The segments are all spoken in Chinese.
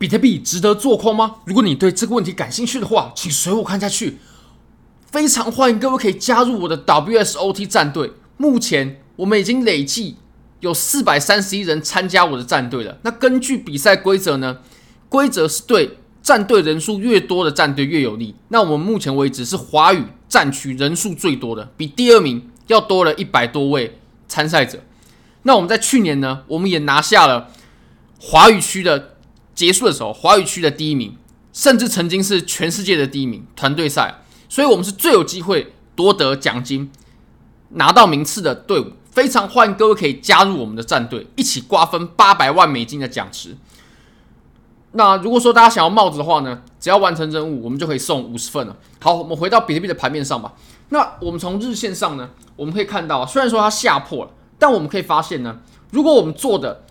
比特币值得做空吗？如果你对这个问题感兴趣的话，请随我看下去。非常欢迎各位可以加入我的 WSOT 战队。目前我们已经累计有四百三十一人参加我的战队了。那根据比赛规则呢？规则是对战队人数越多的战队越有利。那我们目前为止是华语战区人数最多的，比第二名要多了一百多位参赛者。那我们在去年呢，我们也拿下了华语区的。结束的时候，华语区的第一名，甚至曾经是全世界的第一名团队赛，所以我们是最有机会夺得奖金、拿到名次的队伍。非常欢迎各位可以加入我们的战队，一起瓜分八百万美金的奖池。那如果说大家想要帽子的话呢，只要完成任务，我们就可以送五十份了。好，我们回到比特币的盘面上吧。那我们从日线上呢，我们可以看到，虽然说它下破了，但我们可以发现呢，如果我们做的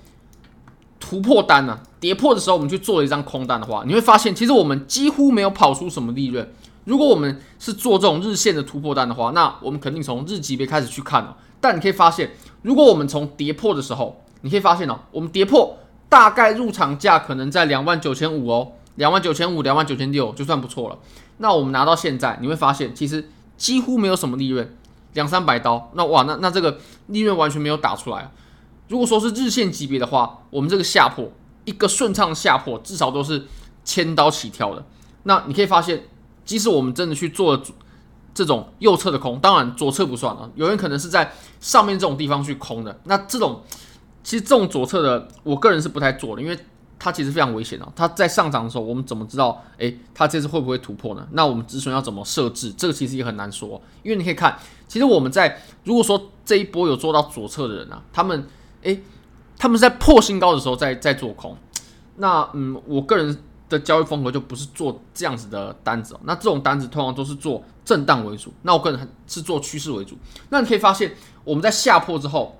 突破单呢、跌破的时候，我们去做了一张空单的话，你会发现，其实我们几乎没有跑出什么利润。如果我们是做这种日线的突破单的话，那我们肯定从日级别开始去看哦。但你可以发现，如果我们从跌破的时候，你可以发现哦，我们跌破大概入场价可能在两万九千五哦，两万九千五、两万九千六就算不错了。那我们拿到现在，你会发现其实几乎没有什么利润，两三百刀。那哇，那那这个利润完全没有打出来。如果说是日线级别的话，我们这个下破。一个顺畅下破，至少都是千刀起跳的。那你可以发现，即使我们真的去做这种右侧的空，当然左侧不算啊。有人可能是在上面这种地方去空的。那这种其实这种左侧的，我个人是不太做的，因为它其实非常危险啊。它在上涨的时候，我们怎么知道？诶，它这次会不会突破呢？那我们止损要怎么设置？这个其实也很难说。因为你可以看，其实我们在如果说这一波有做到左侧的人啊，他们诶。他们在破新高的时候在在做空，那嗯，我个人的交易风格就不是做这样子的单子哦。那这种单子通常都是做震荡为主，那我个人是做趋势为主。那你可以发现，我们在下破之后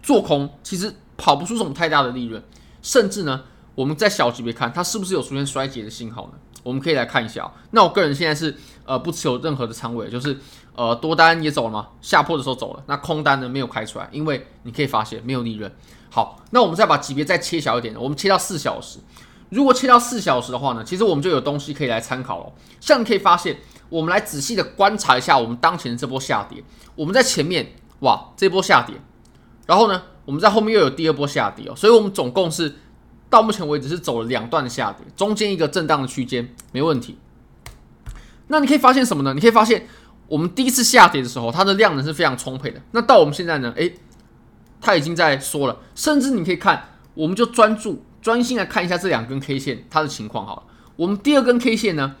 做空，其实跑不出什么太大的利润，甚至呢，我们在小级别看它是不是有出现衰竭的信号呢？我们可以来看一下哦。那我个人现在是呃不持有任何的仓位，就是呃多单也走了嘛，下破的时候走了，那空单呢没有开出来，因为你可以发现没有利润。好，那我们再把级别再切小一点，我们切到四小时。如果切到四小时的话呢，其实我们就有东西可以来参考了。像你可以发现，我们来仔细的观察一下我们当前的这波下跌。我们在前面，哇，这波下跌，然后呢，我们在后面又有第二波下跌哦，所以我们总共是到目前为止是走了两段下跌，中间一个震荡的区间没问题。那你可以发现什么呢？你可以发现，我们第一次下跌的时候，它的量能是非常充沛的。那到我们现在呢，诶。它已经在说了，甚至你可以看，我们就专注专心来看一下这两根 K 线它的情况好了。我们第二根 K 线呢，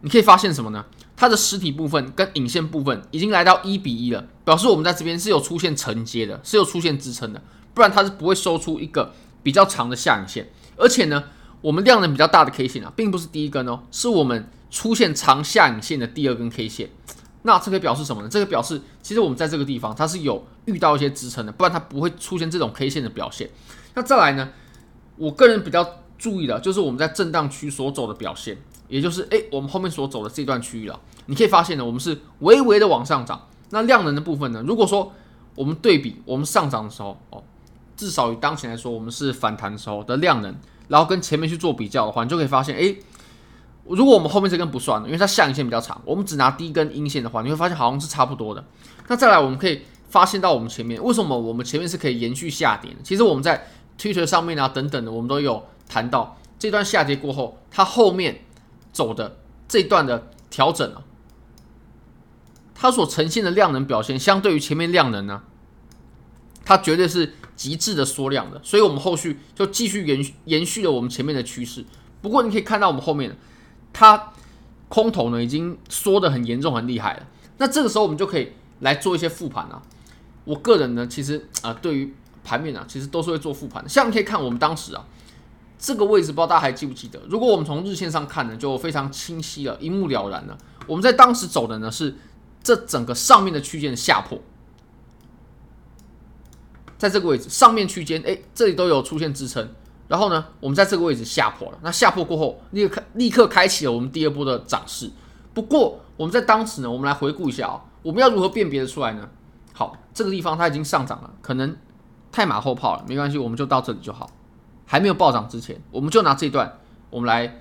你可以发现什么呢？它的实体部分跟影线部分已经来到一比一了，表示我们在这边是有出现承接的，是有出现支撑的，不然它是不会收出一个比较长的下影线。而且呢，我们量能比较大的 K 线啊，并不是第一根哦，是我们出现长下影线的第二根 K 线。那这个表示什么呢？这个表示其实我们在这个地方它是有遇到一些支撑的，不然它不会出现这种 K 线的表现。那再来呢，我个人比较注意的就是我们在震荡区所走的表现，也就是诶，我们后面所走的这段区域了。你可以发现呢，我们是微微的往上涨。那量能的部分呢，如果说我们对比我们上涨的时候哦，至少以当前来说，我们是反弹时候的量能，然后跟前面去做比较的话，你就可以发现诶。如果我们后面这根不算了，因为它下影线比较长，我们只拿第一根阴线的话，你会发现好像是差不多的。那再来，我们可以发现到我们前面为什么我们前面是可以延续下跌？其实我们在 Twitter 上面啊等等的，我们都有谈到这段下跌过后，它后面走的这段的调整啊，它所呈现的量能表现，相对于前面量能呢，它绝对是极致的缩量的。所以我们后续就继续延续延续了我们前面的趋势。不过你可以看到我们后面。它空头呢已经缩得很严重、很厉害了。那这个时候我们就可以来做一些复盘啊。我个人呢，其实啊、对于盘面啊，其实都是会做复盘的。像你可以看我们当时啊，这个位置，不知道大家还记不记得？如果我们从日线上看呢，就非常清晰了，一目了然了。我们在当时走的呢是这整个上面的区间的下破，在这个位置上面区间，哎，这里都有出现支撑。然后呢，我们在这个位置下破了。那下破过后，立刻立刻开启了我们第二波的涨势。不过我们在当时呢，我们来回顾一下啊、哦，我们要如何辨别的出来呢？好，这个地方它已经上涨了，可能太马后炮了，没关系，我们就到这里就好。还没有暴涨之前，我们就拿这段，我们来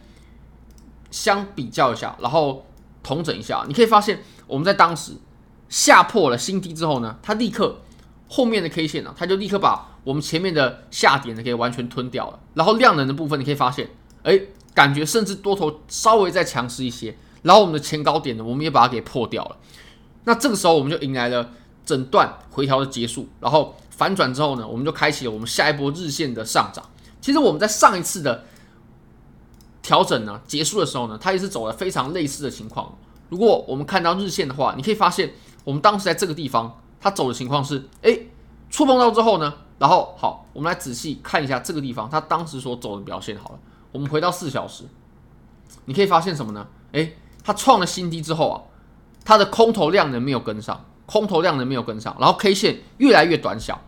相比较一下，然后同整一下。你可以发现，我们在当时下破了新低之后呢，它立刻后面的 K 线呢、啊，它就立刻把我们前面的下跌呢给完全吞掉了。然后量能的部分，你可以发现，哎，感觉甚至多头稍微再强势一些。然后我们的前高点呢，我们也把它给破掉了。那这个时候，我们就迎来了整段回调的结束。然后反转之后呢，我们就开启了我们下一波日线的上涨。其实我们在上一次的调整呢结束的时候呢，它也是走了非常类似的情况。如果我们看到日线的话，你可以发现我们当时在这个地方，它走的情况是：哎，触碰到之后呢，然后好，我们来仔细看一下这个地方它当时所走的表现。好了，我们回到四小时，你可以发现什么呢？哎。它创了新低之后啊，它的空头量能没有跟上，空头量能没有跟上，然后 K 线越来越短小，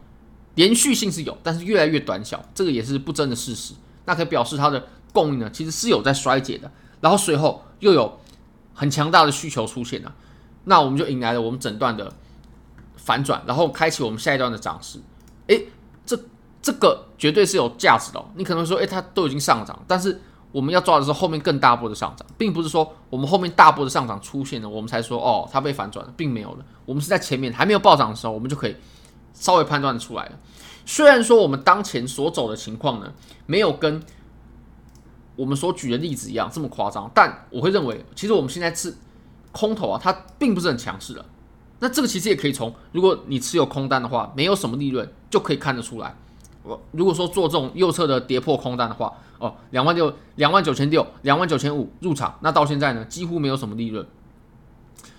连续性是有，但是越来越短小，这个也是不争的事实。那可以表示它的供应呢，其实是有在衰竭的。然后随后又有很强大的需求出现了，那我们就迎来了我们整段的反转，然后开启我们下一段的涨势。诶，这这个绝对是有价值的。你可能说，诶，它都已经上涨，但是。我们要抓的是后面更大波的上涨，并不是说我们后面大波的上涨出现了，我们才说哦，它被反转了，并没有的。我们是在前面还没有暴涨的时候，我们就可以稍微判断出来了。虽然说我们当前所走的情况呢，没有跟我们所举的例子一样这么夸张，但我会认为，其实我们现在是空头啊，它并不是很强势的。那这个其实也可以从，如果你持有空单的话，没有什么利润，就可以看得出来。我如果说做这种右侧的跌破空单的话，哦，两万六、两万九千六、两万九千五入场，那到现在呢，几乎没有什么利润。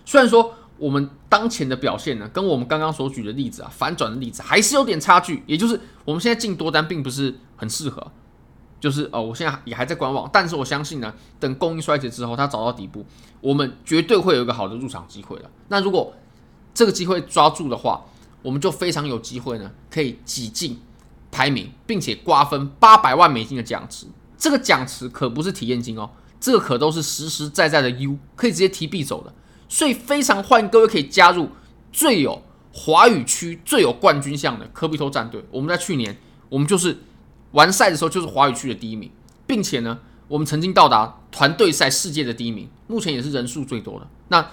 虽然说我们当前的表现呢，跟我们刚刚所举的例子啊，反转的例子还是有点差距，也就是我们现在进多单并不是很适合，就是哦，我现在也还在观望，但是我相信呢，等供应衰竭之后，它找到底部，我们绝对会有一个好的入场机会的。那如果这个机会抓住的话，我们就非常有机会呢，可以挤进。排名，并且瓜分八百万美金的奖池，这个奖池可不是体验金哦，这个可都是实实在在的 U，可以直接提币走的。所以非常欢迎各位可以加入最有华语区最有冠军相的科比托战队。我们在去年，我们就是完赛的时候就是华语区的第一名，并且呢，我们曾经到达团队赛世界的第一名，目前也是人数最多的。那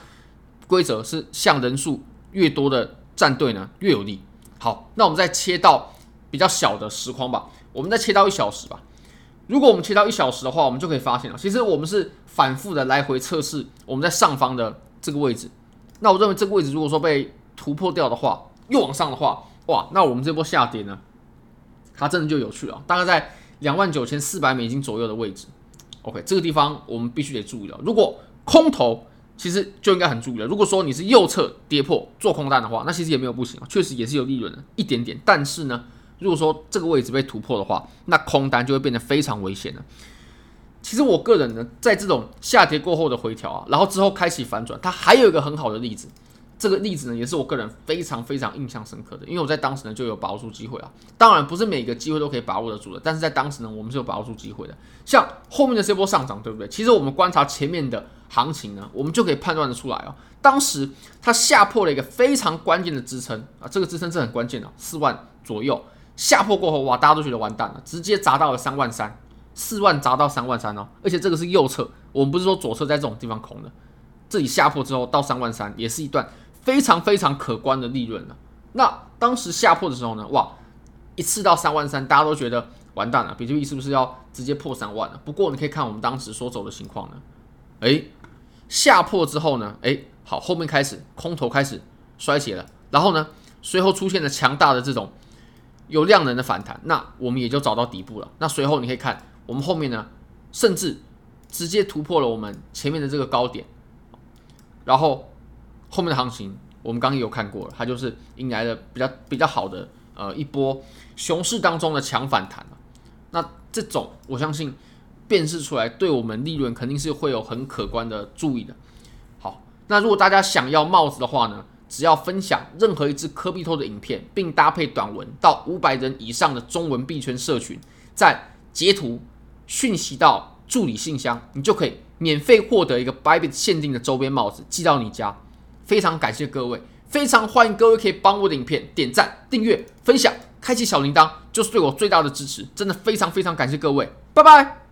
规则是，像人数越多的战队呢越有利。好，那我们再切到。比较小的时框吧，我们再切到一小时吧。如果我们切到一小时的话，我们就可以发现了，其实我们是反复的来回测试我们在上方的这个位置。那我认为这个位置如果说被突破掉的话，又往上的话，哇，那我们这波下跌呢，它真的就有趣了。大概在两万九千四百美金左右的位置。OK，这个地方我们必须得注意了。如果空头其实就应该很注意了。如果说你是右侧跌破做空单的话，那其实也没有不行啊，确实也是有利润的，一点点。但是呢，如果说这个位置被突破的话，那空单就会变得非常危险了。其实我个人呢，在这种下跌过后的回调啊，然后之后开启反转，它还有一个很好的例子。这个例子呢，也是我个人非常非常印象深刻的，因为我在当时呢就有把握住机会啊。当然不是每个机会都可以把握得住的，但是在当时呢，我们是有把握住机会的。像后面的这波上涨，对不对？其实我们观察前面的行情呢，我们就可以判断得出来哦。当时它下破了一个非常关键的支撑啊，这个支撑是很关键的，四万左右。下破过后，哇，大家都觉得完蛋了，直接砸到了三万三，四万砸到三万三哦，而且这个是右侧，我们不是说左侧在这种地方空的，这里下破之后到三万三，也是一段非常非常可观的利润了。那当时下破的时候呢，哇，一次到三万三，大家都觉得完蛋了，比特币是不是要直接破三万了？不过你可以看我们当时所走的情况呢，诶，下破之后呢，诶，好，后面开始空头开始衰竭了，然后呢，随后出现了强大的这种。有量能的反弹，那我们也就找到底部了。那随后你可以看，我们后面呢，甚至直接突破了我们前面的这个高点，然后后面的行情我们刚刚有看过了，它就是迎来了比较比较好的呃一波熊市当中的强反弹。那这种我相信辨识出来，对我们利润肯定是会有很可观的注意的。好，那如果大家想要帽子的话呢？只要分享任何一支科比托的影片，并搭配短文到五百人以上的中文币圈社群，再截图讯息到助理信箱，你就可以免费获得一个 Bybit 限定的周边帽子寄到你家。非常感谢各位，非常欢迎各位可以帮我的影片点赞、订阅、分享、开启小铃铛，就是对我最大的支持，真的非常非常感谢各位，拜拜。